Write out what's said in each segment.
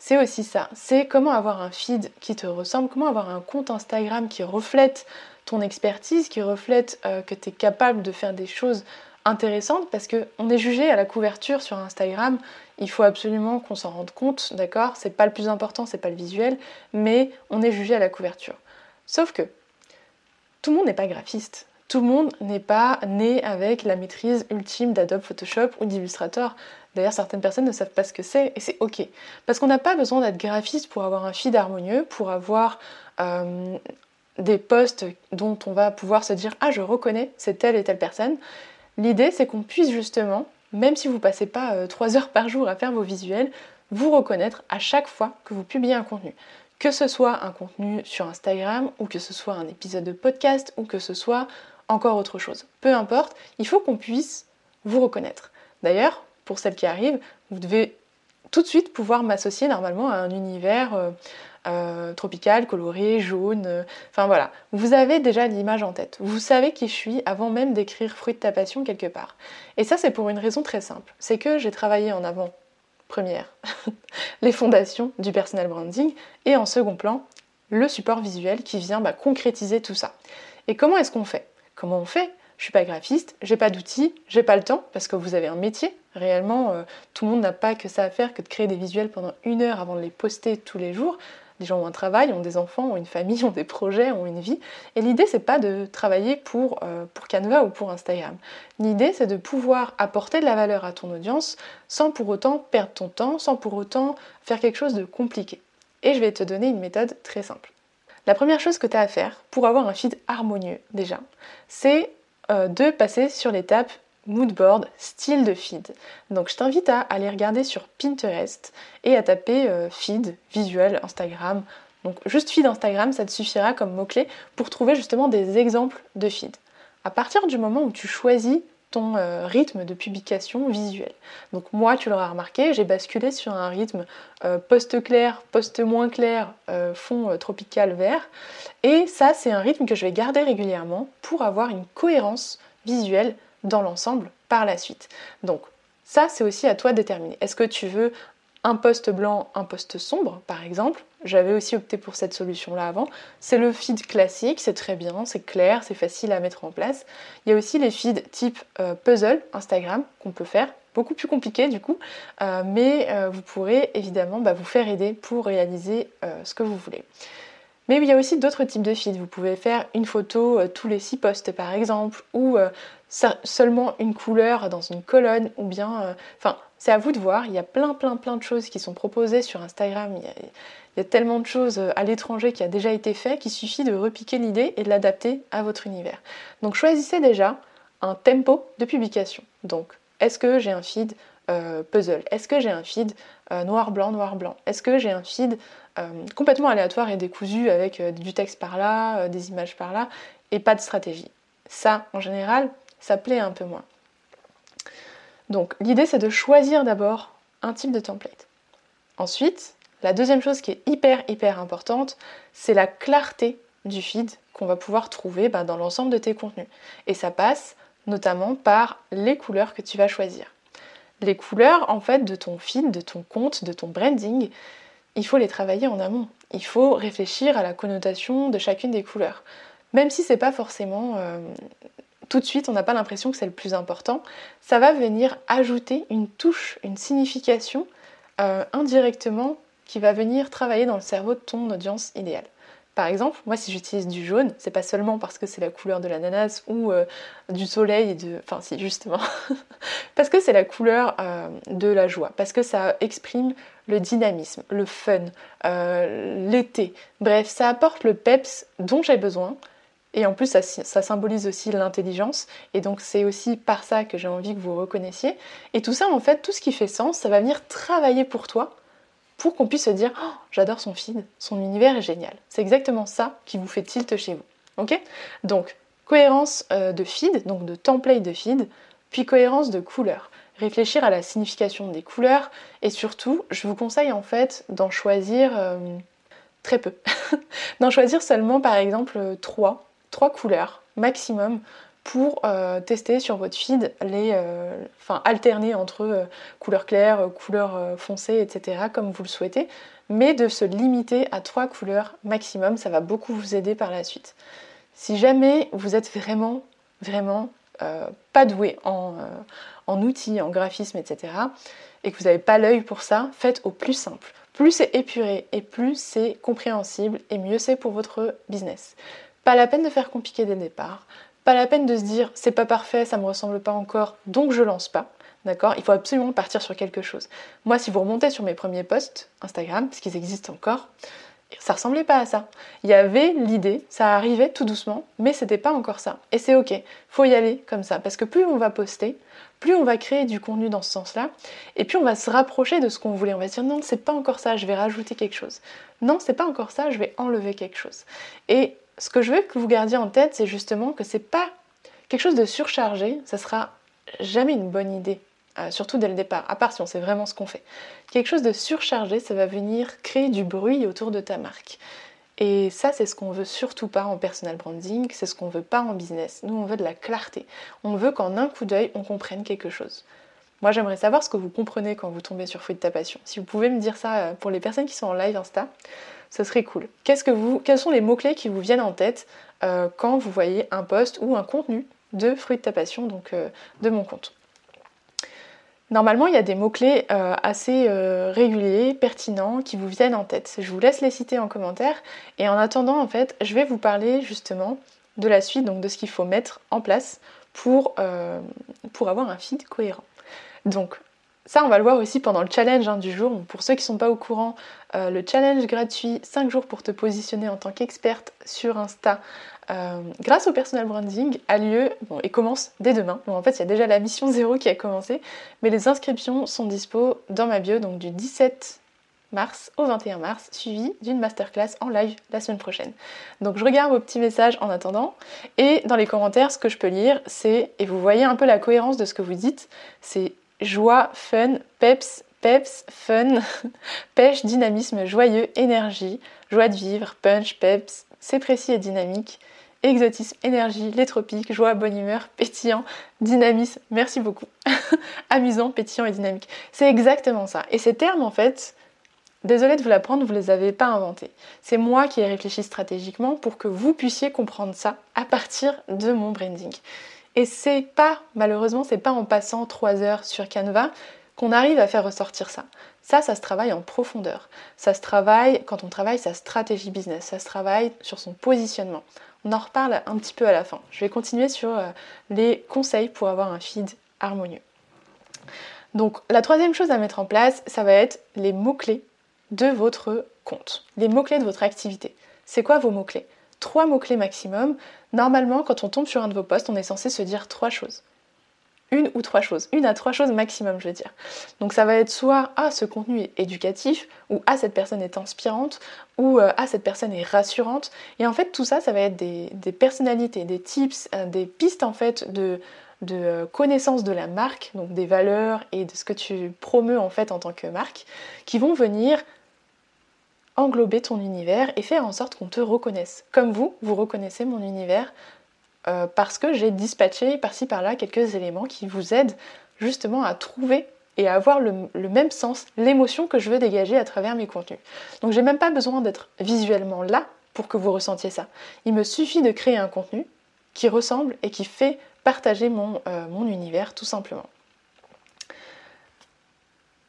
c'est aussi ça. C'est comment avoir un feed qui te ressemble, comment avoir un compte Instagram qui reflète ton expertise, qui reflète euh, que tu es capable de faire des choses intéressantes parce qu'on est jugé à la couverture sur Instagram. Il faut absolument qu'on s'en rende compte, d'accord? C'est pas le plus important, c'est pas le visuel, mais on est jugé à la couverture. Sauf que tout le monde n'est pas graphiste. Tout le monde n'est pas né avec la maîtrise ultime d'Adobe Photoshop ou d'Illustrator. D'ailleurs, certaines personnes ne savent pas ce que c'est et c'est ok. Parce qu'on n'a pas besoin d'être graphiste pour avoir un feed harmonieux, pour avoir euh, des posts dont on va pouvoir se dire Ah, je reconnais, c'est telle et telle personne. L'idée, c'est qu'on puisse justement, même si vous ne passez pas 3 euh, heures par jour à faire vos visuels, vous reconnaître à chaque fois que vous publiez un contenu. Que ce soit un contenu sur Instagram, ou que ce soit un épisode de podcast, ou que ce soit encore autre chose. Peu importe, il faut qu'on puisse vous reconnaître. D'ailleurs, pour celles qui arrivent, vous devez tout de suite pouvoir m'associer normalement à un univers euh, euh, tropical, coloré, jaune. Euh, enfin voilà, vous avez déjà l'image en tête. Vous savez qui je suis avant même d'écrire fruit de ta passion quelque part. Et ça, c'est pour une raison très simple. C'est que j'ai travaillé en avant, première, les fondations du personal branding et en second plan, le support visuel qui vient bah, concrétiser tout ça. Et comment est-ce qu'on fait? Comment on fait? Je suis pas graphiste, j'ai pas d'outils, j'ai pas le temps parce que vous avez un métier. Réellement, euh, tout le monde n'a pas que ça à faire que de créer des visuels pendant une heure avant de les poster tous les jours. Les gens ont un travail, ont des enfants, ont une famille, ont des projets, ont une vie. Et l'idée, c'est pas de travailler pour, euh, pour Canva ou pour Instagram. L'idée, c'est de pouvoir apporter de la valeur à ton audience sans pour autant perdre ton temps, sans pour autant faire quelque chose de compliqué. Et je vais te donner une méthode très simple. La première chose que tu as à faire pour avoir un feed harmonieux déjà, c'est euh, de passer sur l'étape moodboard, style de feed. Donc je t'invite à aller regarder sur Pinterest et à taper euh, feed, visuel, Instagram. Donc juste feed Instagram, ça te suffira comme mot-clé pour trouver justement des exemples de feed. À partir du moment où tu choisis ton euh, rythme de publication visuel. Donc moi, tu l'auras remarqué, j'ai basculé sur un rythme post clair, post moins clair, fond tropical vert. Et ça, c'est un rythme que je vais garder régulièrement pour avoir une cohérence visuelle dans l'ensemble par la suite. Donc ça, c'est aussi à toi de déterminer. Est-ce que tu veux un poste blanc, un poste sombre, par exemple? J'avais aussi opté pour cette solution-là avant. C'est le feed classique, c'est très bien, c'est clair, c'est facile à mettre en place. Il y a aussi les feeds type euh, puzzle Instagram qu'on peut faire beaucoup plus compliqué du coup, euh, mais euh, vous pourrez évidemment bah, vous faire aider pour réaliser ce que vous voulez. Mais il y a aussi d'autres types de feeds. Vous pouvez faire une photo euh, tous les six posts par exemple, ou euh, seulement une couleur dans une colonne, ou bien... Euh, enfin, c'est à vous de voir. Il y a plein plein plein de choses qui sont proposées sur Instagram. Il y a, tellement de choses à l'étranger qui a déjà été fait qu'il suffit de repiquer l'idée et de l'adapter à votre univers. Donc choisissez déjà un tempo de publication. Donc, est-ce que j'ai un feed puzzle Est-ce que j'ai un feed noir-blanc, noir-blanc Est-ce que j'ai un feed euh, complètement aléatoire et décousu avec euh, du texte par là, euh, des images par là, et pas de stratégie? Ça, en général, ça plaît un peu moins. Donc l'idée c'est de choisir d'abord un type de template. Ensuite, la deuxième chose qui est hyper hyper importante, c'est la clarté du feed qu'on va pouvoir trouver bah, dans l'ensemble de tes contenus. Et ça passe notamment par les couleurs que tu vas choisir. Les couleurs en fait de ton feed, de ton compte, de ton branding, il faut les travailler en amont. Il faut réfléchir à la connotation de chacune des couleurs. Même si c'est pas forcément euh, tout de suite, on n'a pas l'impression que c'est le plus important, ça va venir ajouter une touche, une signification euh, indirectement qui va venir travailler dans le cerveau de ton audience idéale. Par exemple, moi si j'utilise du jaune, c'est pas seulement parce que c'est la couleur de l'ananas ou euh, du soleil. Enfin, si, justement. parce que c'est la couleur euh, de la joie, parce que ça exprime le dynamisme, le fun, euh, l'été. Bref, ça apporte le peps dont j'ai besoin. Et en plus, ça, ça symbolise aussi l'intelligence. Et donc, c'est aussi par ça que j'ai envie que vous reconnaissiez. Et tout ça, en fait, tout ce qui fait sens, ça va venir travailler pour toi pour qu'on puisse se dire oh, j'adore son feed, son univers est génial. C'est exactement ça qui vous fait tilt chez vous. Ok? Donc, cohérence euh, de feed, donc de template de feed, puis cohérence de couleurs. Réfléchir à la signification des couleurs et surtout, je vous conseille en fait d'en choisir euh, très peu. d'en choisir seulement par exemple trois, trois couleurs maximum pour euh, tester sur votre feed les, euh, enfin alterner entre euh, couleurs claires, couleurs foncées, etc. comme vous le souhaitez, mais de se limiter à trois couleurs maximum, ça va beaucoup vous aider par la suite. Si jamais vous êtes vraiment, vraiment pas doué en, outils, en graphisme, etc., et que vous n'avez pas l'œil pour ça, faites au plus simple. Plus c'est épuré et plus c'est compréhensible et mieux c'est pour votre business. Pas la peine de faire compliqué dès le départ. Pas la peine de se dire c'est pas parfait, ça me ressemble pas encore, donc je lance pas. D'accord? Il faut absolument partir sur quelque chose. Moi, si vous remontez sur mes premiers posts Instagram, parce qu'ils existent encore, ça ressemblait pas à ça. Il y avait l'idée, ça arrivait tout doucement, mais c'était pas encore ça. Et c'est ok, faut y aller comme ça, parce que plus on va poster, plus on va créer du contenu dans ce sens-là, et puis on va se rapprocher de ce qu'on voulait. On va se dire non, c'est pas encore ça, je vais rajouter quelque chose. Non, c'est pas encore ça, je vais enlever quelque chose. Et ce que je veux que vous gardiez en tête, c'est justement que c'est pas quelque chose de surchargé, ça sera jamais une bonne idée, euh, surtout dès le départ, à part si on sait vraiment ce qu'on fait. Quelque chose de surchargé, ça va venir créer du bruit autour de ta marque. Et ça, c'est ce qu'on veut surtout pas en personal branding, c'est ce qu'on veut pas en business. Nous, on veut de la clarté. On veut qu'en un coup d'œil, on comprenne quelque chose. Moi, j'aimerais savoir ce que vous comprenez quand vous tombez sur Fruit de ta passion. Si vous pouvez me dire ça euh, pour les personnes qui sont en live Insta, ce serait cool. Quels sont les mots-clés qui vous viennent en tête euh, quand vous voyez un post ou un contenu de Fruit de ta passion, donc euh, de mon compte? Normalement, il y a des mots-clés assez réguliers, pertinents, qui vous viennent en tête. Je vous laisse les citer en commentaire. Et en attendant, en fait, je vais vous parler justement de la suite, donc de ce qu'il faut mettre en place pour, pour avoir un feed cohérent. Donc, ça, on va le voir aussi pendant le challenge hein, du jour. Pour ceux qui ne sont pas au courant, euh, le challenge gratuit 5 jours pour te positionner en tant qu'experte sur Insta euh, grâce au personal branding a lieu et commence dès demain. en fait, il y a déjà la mission 0 qui a commencé, mais les inscriptions sont dispo dans ma bio, donc du 17 mars au 21 mars, suivi d'une masterclass en live la semaine prochaine. Donc je regarde vos petits messages en attendant et dans les commentaires, ce que je peux lire, c'est, et vous voyez un peu la cohérence de ce que vous dites, c'est joie, fun, peps, peps, fun, pêche, dynamisme, joyeux, énergie, joie de vivre, punch, peps, c'est précis et dynamique, exotisme, énergie, les tropiques, joie, bonne humeur, pétillant, dynamisme, merci beaucoup, amusant, pétillant et dynamique. C'est exactement ça. Et ces termes, en fait, désolé de vous l'apprendre, vous ne les avez pas inventés. C'est moi qui ai réfléchi stratégiquement pour que vous puissiez comprendre ça à partir de mon branding. Et c'est pas, malheureusement, c'est pas en passant trois heures sur Canva qu'on arrive à faire ressortir ça. Ça, ça se travaille en profondeur. Ça se travaille quand on travaille sa stratégie business. Ça se travaille sur son positionnement. On en reparle un petit peu à la fin. Je vais continuer sur euh, les conseils pour avoir un feed harmonieux. Donc la troisième chose à mettre en place, ça va être les mots-clés de votre compte, les mots-clés de votre activité. C'est quoi vos mots-clés? Trois mots-clés maximum. Normalement, quand on tombe sur un de vos posts, on est censé se dire trois choses. Une ou trois choses. Une à trois choses maximum, je veux dire. Donc ça va être soit Ah, ce contenu est éducatif, ou Ah, cette personne est inspirante, ou euh, Ah, cette personne est rassurante. Et en fait, tout ça, ça va être des, personnalités, des tips, euh, des pistes en fait de, de euh, connaissance de la marque, donc des valeurs et de ce que tu promeus en fait en tant que marque, qui vont venir englober ton univers et faire en sorte qu'on te reconnaisse. Comme vous, vous reconnaissez mon univers euh, parce que j'ai dispatché par-ci par-là quelques éléments qui vous aident justement à trouver et à avoir le, même sens, l'émotion que je veux dégager à travers mes contenus. Donc j'ai même pas besoin d'être visuellement là pour que vous ressentiez ça. Il me suffit de créer un contenu qui ressemble et qui fait partager mon, euh, mon univers tout simplement.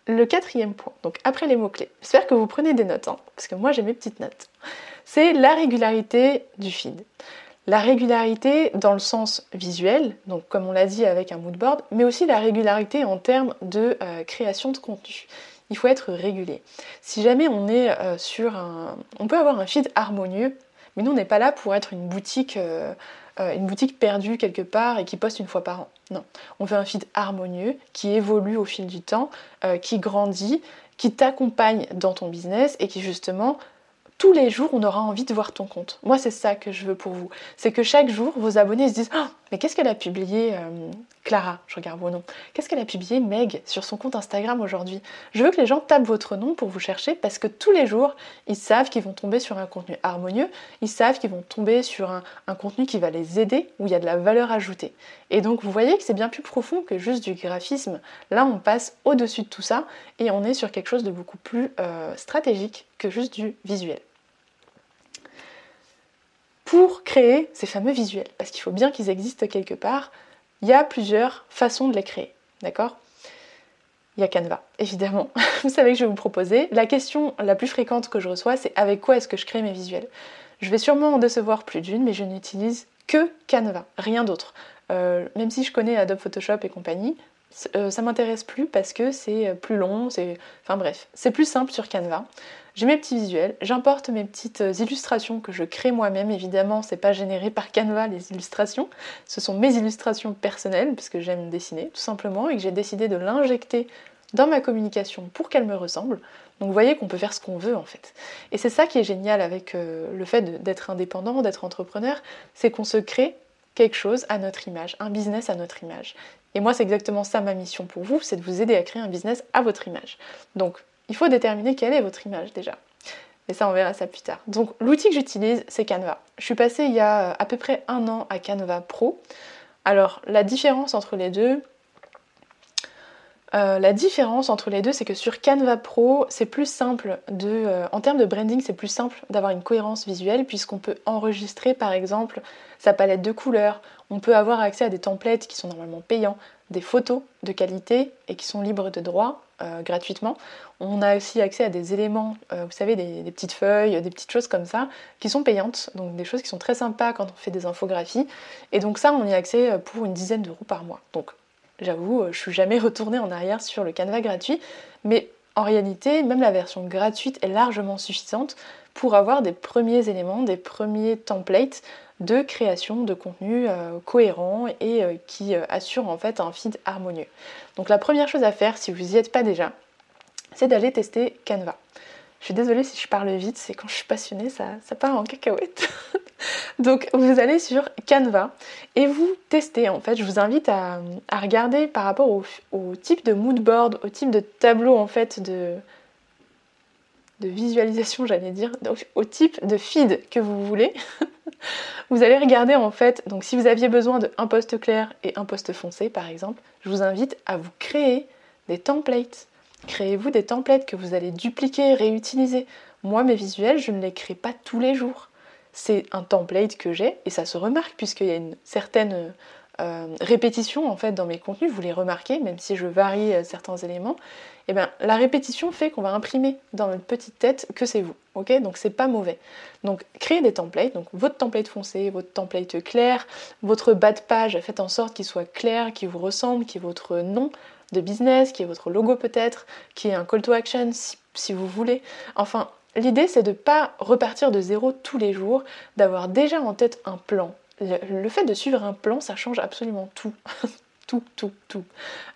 Le quatrième point, donc après les mots-clés, j'espère que vous prenez des notes, hein, parce que moi j'ai mes petites notes. c'est la régularité du feed. La régularité dans le sens visuel, donc comme on l'a dit avec un mood board, mais aussi la régularité en termes de euh, création de contenu. Il faut être régulier. Si jamais on est euh, sur un... On peut avoir un feed harmonieux, mais nous on n'est pas là pour être une boutique, euh, une boutique perdue quelque part et qui poste une fois par an. Non. On veut un feed harmonieux, qui évolue au fil du temps, qui grandit, qui t'accompagne dans ton business et qui justement tous les jours, on aura envie de voir ton compte. Moi, c'est ça que je veux pour vous. C'est que chaque jour, vos abonnés se disent oh, Mais qu'est-ce qu'elle a publié euh, Clara Je regarde vos noms. Qu'est-ce qu'elle a publié Meg sur son compte Instagram aujourd'hui? Je veux que les gens tapent votre nom pour vous chercher parce que tous les jours, ils savent qu'ils vont tomber sur un contenu harmonieux, ils savent qu'ils vont tomber sur un, contenu qui va les aider, où il y a de la valeur ajoutée. Et donc, vous voyez que c'est bien plus profond que juste du graphisme. Là, on passe au-dessus de tout ça et on est sur quelque chose de beaucoup plus euh, stratégique que juste du visuel pour créer ces fameux visuels, parce qu'il faut bien qu'ils existent quelque part, il y a plusieurs façons de les créer, d'accord? Il y a Canva, évidemment. vous savez que je vais vous proposer. La question la plus fréquente que je reçois, c'est avec quoi est-ce que je crée mes visuels? Je vais sûrement en décevoir plus d'une, mais je n'utilise que Canva, rien d'autre. Euh, même si je connais Adobe Photoshop et compagnie, euh, ça m'intéresse plus parce que c'est euh, plus long, c'est. Enfin bref, c'est plus simple sur Canva. J'ai mes petits visuels, j'importe mes petites euh, illustrations que je crée moi-même. Évidemment, c'est pas généré par Canva les illustrations, ce sont mes illustrations personnelles puisque j'aime dessiner tout simplement et que j'ai décidé de l'injecter dans ma communication pour qu'elle me ressemble. Donc vous voyez qu'on peut faire ce qu'on veut en fait. Et c'est ça qui est génial avec le fait d'être indépendant, d'être entrepreneur, c'est qu'on se crée quelque chose à notre image, un business à notre image. Et moi, c'est exactement ça ma mission pour vous, c'est de vous aider à créer un business à votre image. Donc, il faut déterminer quelle est votre image déjà. Mais ça, on verra ça plus tard. Donc, l'outil que j'utilise, c'est Canva. Je suis passée il y a à peu près un an à Canva Pro. Alors, la différence entre les deux, euh, la différence entre les deux, c'est que sur Canva Pro, c'est plus simple de, euh, en termes de branding, c'est plus simple d'avoir une cohérence visuelle puisqu'on peut enregistrer par exemple sa palette de couleurs, on peut avoir accès à des templates qui sont normalement payants, des photos de qualité et qui sont libres de droit euh, gratuitement. On a aussi accès à des éléments, vous savez, des, petites feuilles, des petites choses comme ça, qui sont payantes, donc des choses qui sont très sympas quand on fait des infographies. Et donc ça, on y a accès pour une dizaine d'euros par mois. J'avoue, euh, je suis jamais retournée en arrière sur le Canva gratuit, mais en réalité, même la version gratuite est largement suffisante pour avoir des premiers éléments, des premiers templates de création de contenu euh, cohérent et euh, qui assure en fait un feed harmonieux. Donc la première chose à faire, si vous n'y êtes pas déjà, c'est d'aller tester Canva. Je suis désolée si je parle vite, c'est quand je suis passionnée, ça, ça part en cacahuète. Donc vous allez sur Canva et vous testez en fait. Je vous invite à, regarder par rapport au, type de mood board, au type de tableau en fait de, de visualisation, j'allais dire, donc au type de feed que vous voulez. vous allez regarder en fait, donc si vous aviez besoin d'un poste clair et un poste foncé par exemple, je vous invite à vous créer des templates Créez-vous des templates que vous allez dupliquer, réutiliser. Moi, mes visuels, je ne les crée pas tous les jours. C'est un template que j'ai et ça se remarque puisqu'il y a une certaine euh, répétition en fait dans mes contenus. Vous les remarquez, même si je varie euh, certains éléments. Et eh bien, la répétition fait qu'on va imprimer dans notre petite tête que c'est vous. Ok, donc c'est pas mauvais. Donc créez des templates. Donc votre template foncé, votre template clair, votre bas de page, faites en sorte qu'il soit clair, qu'il vous ressemble, qu'il votre nom de business, qui est votre logo peut-être, qui est un call to action si, vous voulez. Enfin, l'idée c'est de ne pas repartir de zéro tous les jours, d'avoir déjà en tête un plan. Le, fait de suivre un plan, ça change absolument tout. tout, tout, tout.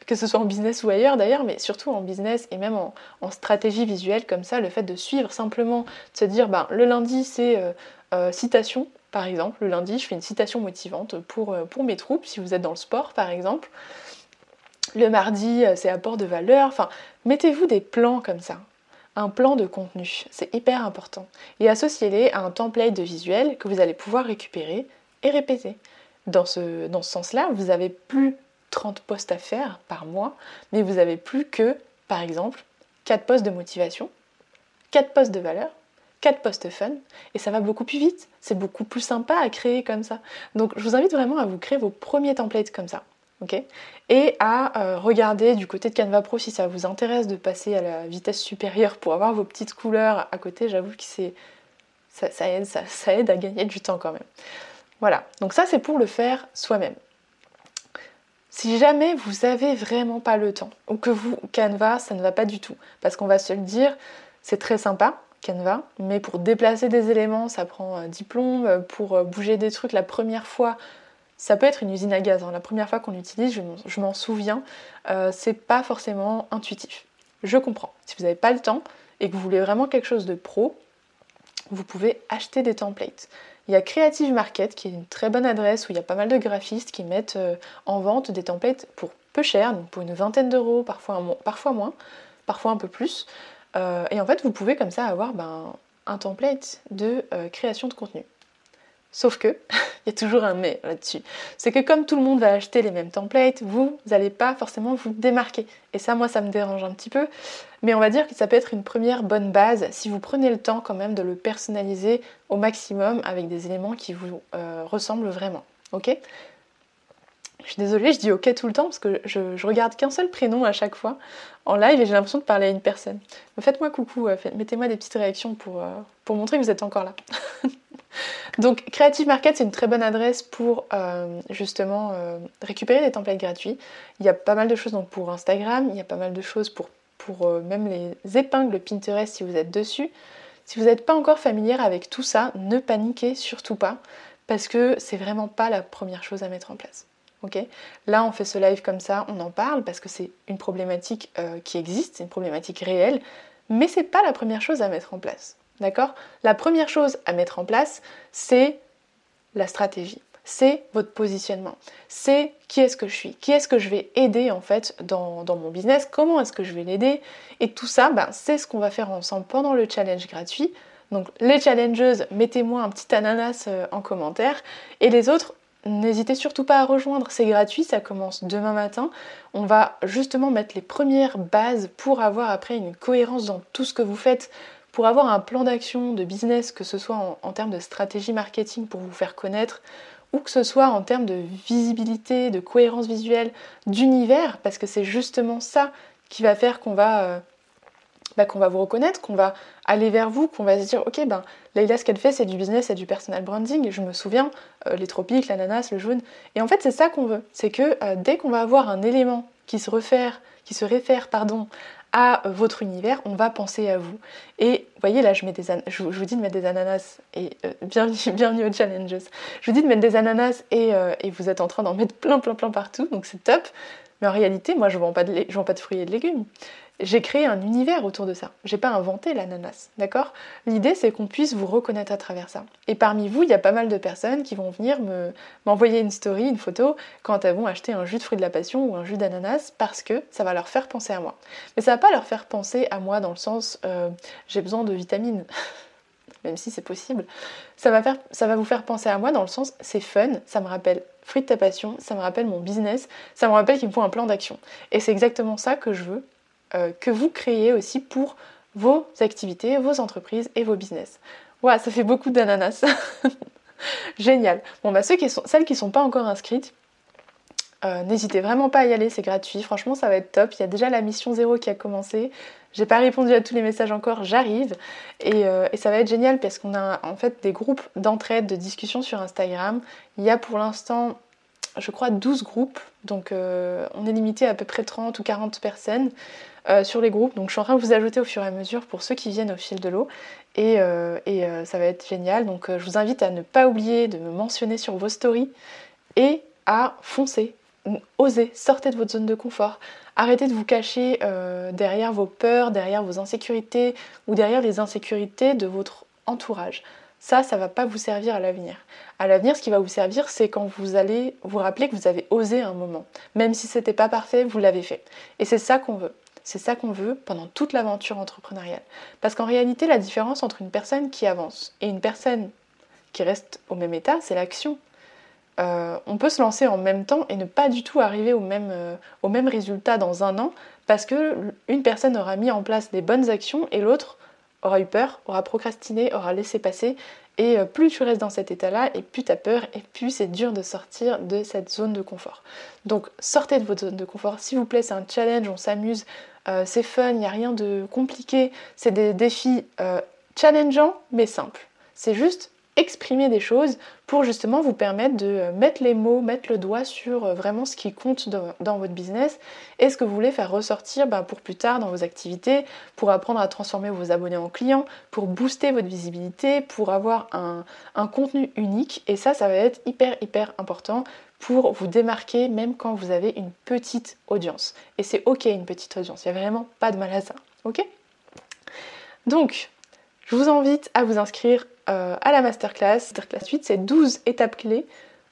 Que ce soit en business ou ailleurs d'ailleurs, mais surtout en business et même en, stratégie visuelle comme ça, le fait de suivre simplement, de se dire, ben, le lundi c'est euh, euh, citation, par exemple, le lundi je fais une citation motivante pour, euh, pour mes troupes, si vous êtes dans le sport par exemple. Le mardi, euh, c'est apport de valeur. Enfin, mettez-vous des plans comme ça. Un plan de contenu, c'est hyper important. Et associez-les à un template de visuel que vous allez pouvoir récupérer et répéter. Dans ce, dans ce sens-là, vous n'avez plus 30 postes à faire par mois, mais vous avez plus que, par exemple, 4 postes de motivation, 4 postes de valeur, 4 postes fun, et ça va beaucoup plus vite. C'est beaucoup plus sympa à créer comme ça. Donc je vous invite vraiment à vous créer vos premiers templates comme ça et à euh, regarder du côté de Canva Pro si ça vous intéresse de passer à la vitesse supérieure pour avoir vos petites couleurs à côté. J'avoue que c'est ça, aide, ça, aide à gagner du temps quand même. Voilà, donc ça c'est pour le faire soi-même. Si jamais vous avez vraiment pas le temps, ou que vous, Canva, ça ne va pas du tout, parce qu'on va se le dire, c'est très sympa, Canva, mais pour déplacer des éléments, ça prend un diplôme, pour bouger des trucs la première fois, ça peut être une usine à gaz. Hein. La première fois qu'on l'utilise, je m'en souviens, euh, c'est pas forcément intuitif. Je comprends. Si vous n'avez pas le temps et que vous voulez vraiment quelque chose de pro, vous pouvez acheter des templates. Il y a Creative Market qui est une très bonne adresse où il y a pas mal de graphistes qui mettent euh, en vente des templates pour peu cher, donc pour une vingtaine d'euros, parfois, parfois moins, parfois un peu plus. Euh, et en fait, vous pouvez comme ça avoir ben, un template de création de contenu. Sauf que, il y a toujours un mais là-dessus. C'est que comme tout le monde va acheter les mêmes templates, vous n'allez pas forcément vous démarquer. Et ça, moi, ça me dérange un petit peu. Mais on va dire que ça peut être une première bonne base si vous prenez le temps quand même de le personnaliser au maximum avec des éléments qui vous euh, ressemblent vraiment. Ok? Je suis désolée, je dis ok tout le temps parce que je, regarde qu'un seul prénom à chaque fois en live et j'ai l'impression de parler à une personne. Faites-moi coucou, euh, mettez-moi des petites réactions pour, euh, pour montrer que vous êtes encore là. Donc Creative Market, c'est une très bonne adresse pour euh, justement euh, récupérer des templates gratuits. Il y a pas mal de choses donc pour Instagram, il y a pas mal de choses pour, euh, même les épingles Pinterest si vous êtes dessus. Si vous n'êtes pas encore familière avec tout ça, ne paniquez surtout pas parce que c'est vraiment pas la première chose à mettre en place. ok? Là, on fait ce live comme ça, on en parle parce que c'est une problématique qui existe, c'est une problématique réelle, mais c'est pas la première chose à mettre en place. D'accord? La première chose à mettre en place, c'est la stratégie. C'est votre positionnement. C'est qui est-ce que je suis? Qui est-ce que je vais aider en fait dans, mon business? Comment est-ce que je vais l'aider? Et tout ça, ben, c'est ce qu'on va faire ensemble pendant le challenge gratuit. Donc les challengeuses, mettez-moi un petit ananas euh, en commentaire. Et les autres, n'hésitez surtout pas à rejoindre. C'est gratuit, ça commence demain matin. On va justement mettre les premières bases pour avoir après une cohérence dans tout ce que vous faites pour avoir un plan d'action de business, que ce soit en, termes de stratégie marketing pour vous faire connaître, ou que ce soit en termes de visibilité, de cohérence visuelle, d'univers, parce que c'est justement ça qui va faire qu'on va, euh, bah, qu'on va vous reconnaître, qu'on va aller vers vous, qu'on va se dire ok ben Leïla ce qu'elle fait c'est du business, c'est du personal branding, je me souviens, euh, les tropiques, l'ananas, le jaune, et en fait c'est ça qu'on veut, c'est que euh, dès qu'on va avoir un élément qui se réfère, qui se réfère pardon, à votre univers, on va penser à vous. Et vous voyez là, je, mets des je, vous dis de mettre des ananas et bienvenue, bienvenue aux challenges. Je vous dis de mettre des ananas euh, et, vous êtes en train d'en mettre plein, plein, plein partout, donc c'est top. Mais en réalité, moi, je ne vends, pas de, vends pas de fruits et de légumes j'ai créé un univers autour de ça. J'ai pas inventé l'ananas, d'accord? L'idée c'est qu'on puisse vous reconnaître à travers ça. Et parmi vous, il y a pas mal de personnes qui vont venir me m'envoyer une story, une photo quand elles vont acheter un jus de fruits de la passion ou un jus d'ananas parce que ça va leur faire penser à moi. Mais ça va pas leur faire penser à moi dans le sens euh, j'ai besoin de vitamines. Même si c'est possible, ça va, faire, ça va vous faire penser à moi dans le sens c'est fun, ça me rappelle fruit de ta passion, ça me rappelle mon business, ça me rappelle qu'il me faut un plan d'action. Et c'est exactement ça que je veux euh, que vous créez aussi pour vos activités, vos entreprises et vos business. Voilà, ça fait beaucoup d'ananas. Génial. Bon, bah, ceux qui sont, celles qui ne sont pas encore inscrites, euh, n'hésitez vraiment pas à y aller, c'est gratuit. Franchement, ça va être top. Il y a déjà la mission zéro qui a commencé. J'ai pas répondu à tous les messages encore, j'arrive. Et, euh, et, ça va être génial parce qu'on a en fait des groupes d'entraide, de discussion sur Instagram. Il y a pour l'instant, je crois, 12 groupes. Donc on est limité à, à peu près 30 ou 40 personnes. Euh, sur les groupes. Donc je suis en train de vous ajouter au fur et à mesure pour ceux qui viennent au fil de l'eau. Et, euh, euh, ça va être génial. Donc je vous invite à ne pas oublier de me mentionner sur vos stories et à foncer, oser, sortez de votre zone de confort. Arrêtez de vous cacher derrière vos peurs, derrière vos insécurités ou derrière les insécurités de votre entourage. Ça, ça va pas vous servir à l'avenir. À l'avenir, ce qui va vous servir, c'est quand vous allez vous rappeler que vous avez osé un moment. Même si c'était pas parfait, vous l'avez fait. Et c'est ça qu'on veut. C'est ça qu'on veut pendant toute l'aventure entrepreneuriale. Parce qu'en réalité, la différence entre une personne qui avance et une personne qui reste au même état, c'est l'action. Euh, on peut se lancer en même temps et ne pas du tout arriver au même, euh, au même résultat dans un an parce que une personne aura mis en place des bonnes actions et l'autre aura eu peur, aura procrastiné, aura laissé passer. Et euh, plus tu restes dans cet état-là, et plus tu as peur, et plus c'est dur de sortir de cette zone de confort. Donc sortez de votre zone de confort. S'il vous plaît, c'est un challenge, on s'amuse, c'est fun, il n'y a rien de compliqué. C'est des défis challengeants mais simples. c'est juste exprimer des choses pour justement vous permettre de euh, mettre les mots, mettre le doigt sur euh, vraiment ce qui compte dans, votre business et ce que vous voulez faire ressortir bah, pour plus tard dans vos activités, pour apprendre à transformer vos abonnés en clients, pour booster votre visibilité, pour avoir un, un contenu unique. Et ça, ça va être hyper, hyper important pour vous démarquer même quand vous avez une petite audience. Et c'est ok une petite audience, il n'y a vraiment pas de mal à ça. Ok? Donc, je vous invite à vous inscrire euh, à la masterclass. La suite, c'est 12 étapes clés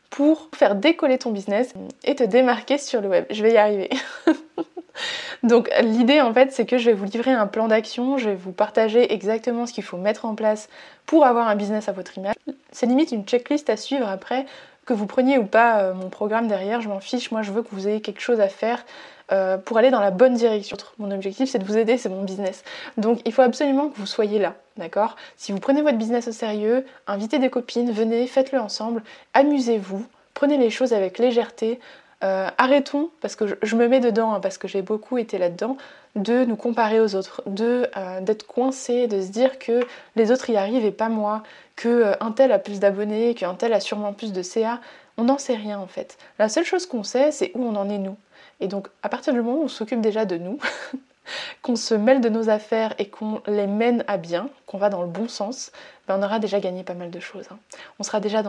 pour faire décoller ton business et te démarquer sur le web. Je vais y arriver. Donc l'idée en fait c'est que je vais vous livrer un plan d'action, je vais vous partager exactement ce qu'il faut mettre en place pour avoir un business à votre image. C'est limite une checklist à suivre après que vous preniez ou pas euh, mon programme derrière, je m'en fiche, moi je veux que vous ayez quelque chose à faire euh, pour aller dans la bonne direction. Mon objectif c'est de vous aider, c'est mon business. Donc il faut absolument que vous soyez là, d'accord? Si vous prenez votre business au sérieux, invitez des copines, venez, faites-le ensemble, amusez-vous, prenez les choses avec légèreté, euh, arrêtons, parce que je, me mets dedans, hein, parce que j'ai beaucoup été là-dedans, de nous comparer aux autres, de euh, d'être coincé, de se dire que les autres y arrivent et pas moi, que un tel a plus d'abonnés, qu'un tel a sûrement plus de CA. On n'en sait rien en fait. La seule chose qu'on sait, c'est où on en est nous. Et donc à partir du moment où on s'occupe déjà de nous, qu'on se mêle de nos affaires et qu'on les mène à bien, qu'on va dans le bon sens, ben on aura déjà gagné pas mal de choses. Hein. On, sera déjà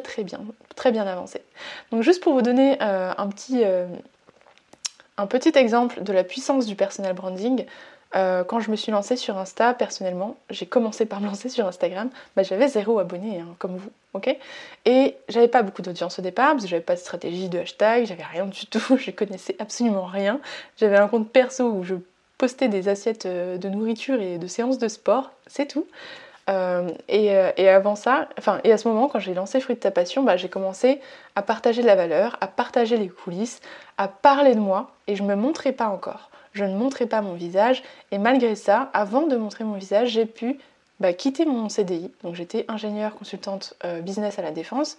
très bien, très bien avancé. Donc juste pour vous donner euh, un, petit, euh, un petit exemple de la puissance du personal branding, euh, quand je me suis lancée sur Insta, personnellement, j'ai commencé par me lancer sur Instagram, bah, j'avais zéro abonné, hein, comme vous, ok? Et j'avais pas beaucoup d'audience au départ, parce que j'avais pas de stratégie de hashtag, j'avais rien du tout, je connaissais absolument rien. J'avais un compte perso où je postais des assiettes euh, de nourriture et de séances de sport, c'est tout. Euh, et, avant ça, enfin, et à ce moment, quand j'ai lancé Fruit de ta passion, bah, j'ai commencé à partager de la valeur, à partager les coulisses, à parler de moi, et je me montrais pas encore je ne montrais pas mon visage. Et malgré ça, avant de montrer mon visage, j'ai pu bah, quitter mon CDI. Donc j'étais ingénieure consultante euh, business à la défense.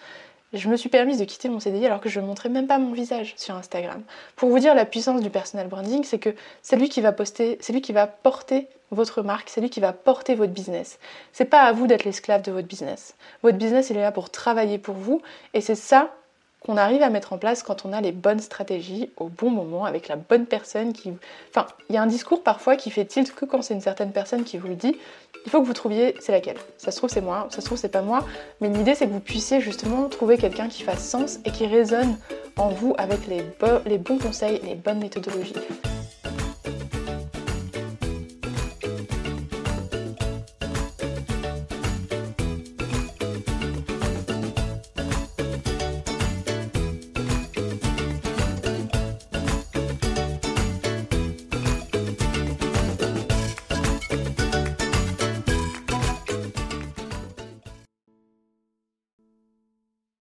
Je me suis permise de quitter mon CDI alors que je ne montrais même pas mon visage sur Instagram. Pour vous dire la puissance du personal branding, c'est que c'est lui qui va poster, c'est lui qui va porter votre marque, c'est lui qui va porter votre business. C'est pas à vous d'être l'esclave de votre business. Votre business, il est là pour travailler pour vous et c'est ça qu'on arrive à mettre en place quand on a les bonnes stratégies au bon moment avec la bonne personne qui... Enfin, il y a un discours parfois qui fait tilt que quand c'est une certaine personne qui vous le dit. Il faut que vous trouviez c'est laquelle. Ça se trouve c'est moi, ça se trouve c'est pas moi, mais l'idée c'est que vous puissiez justement trouver quelqu'un qui fasse sens et qui résonne en vous avec les, les bons conseils, les bonnes méthodologies.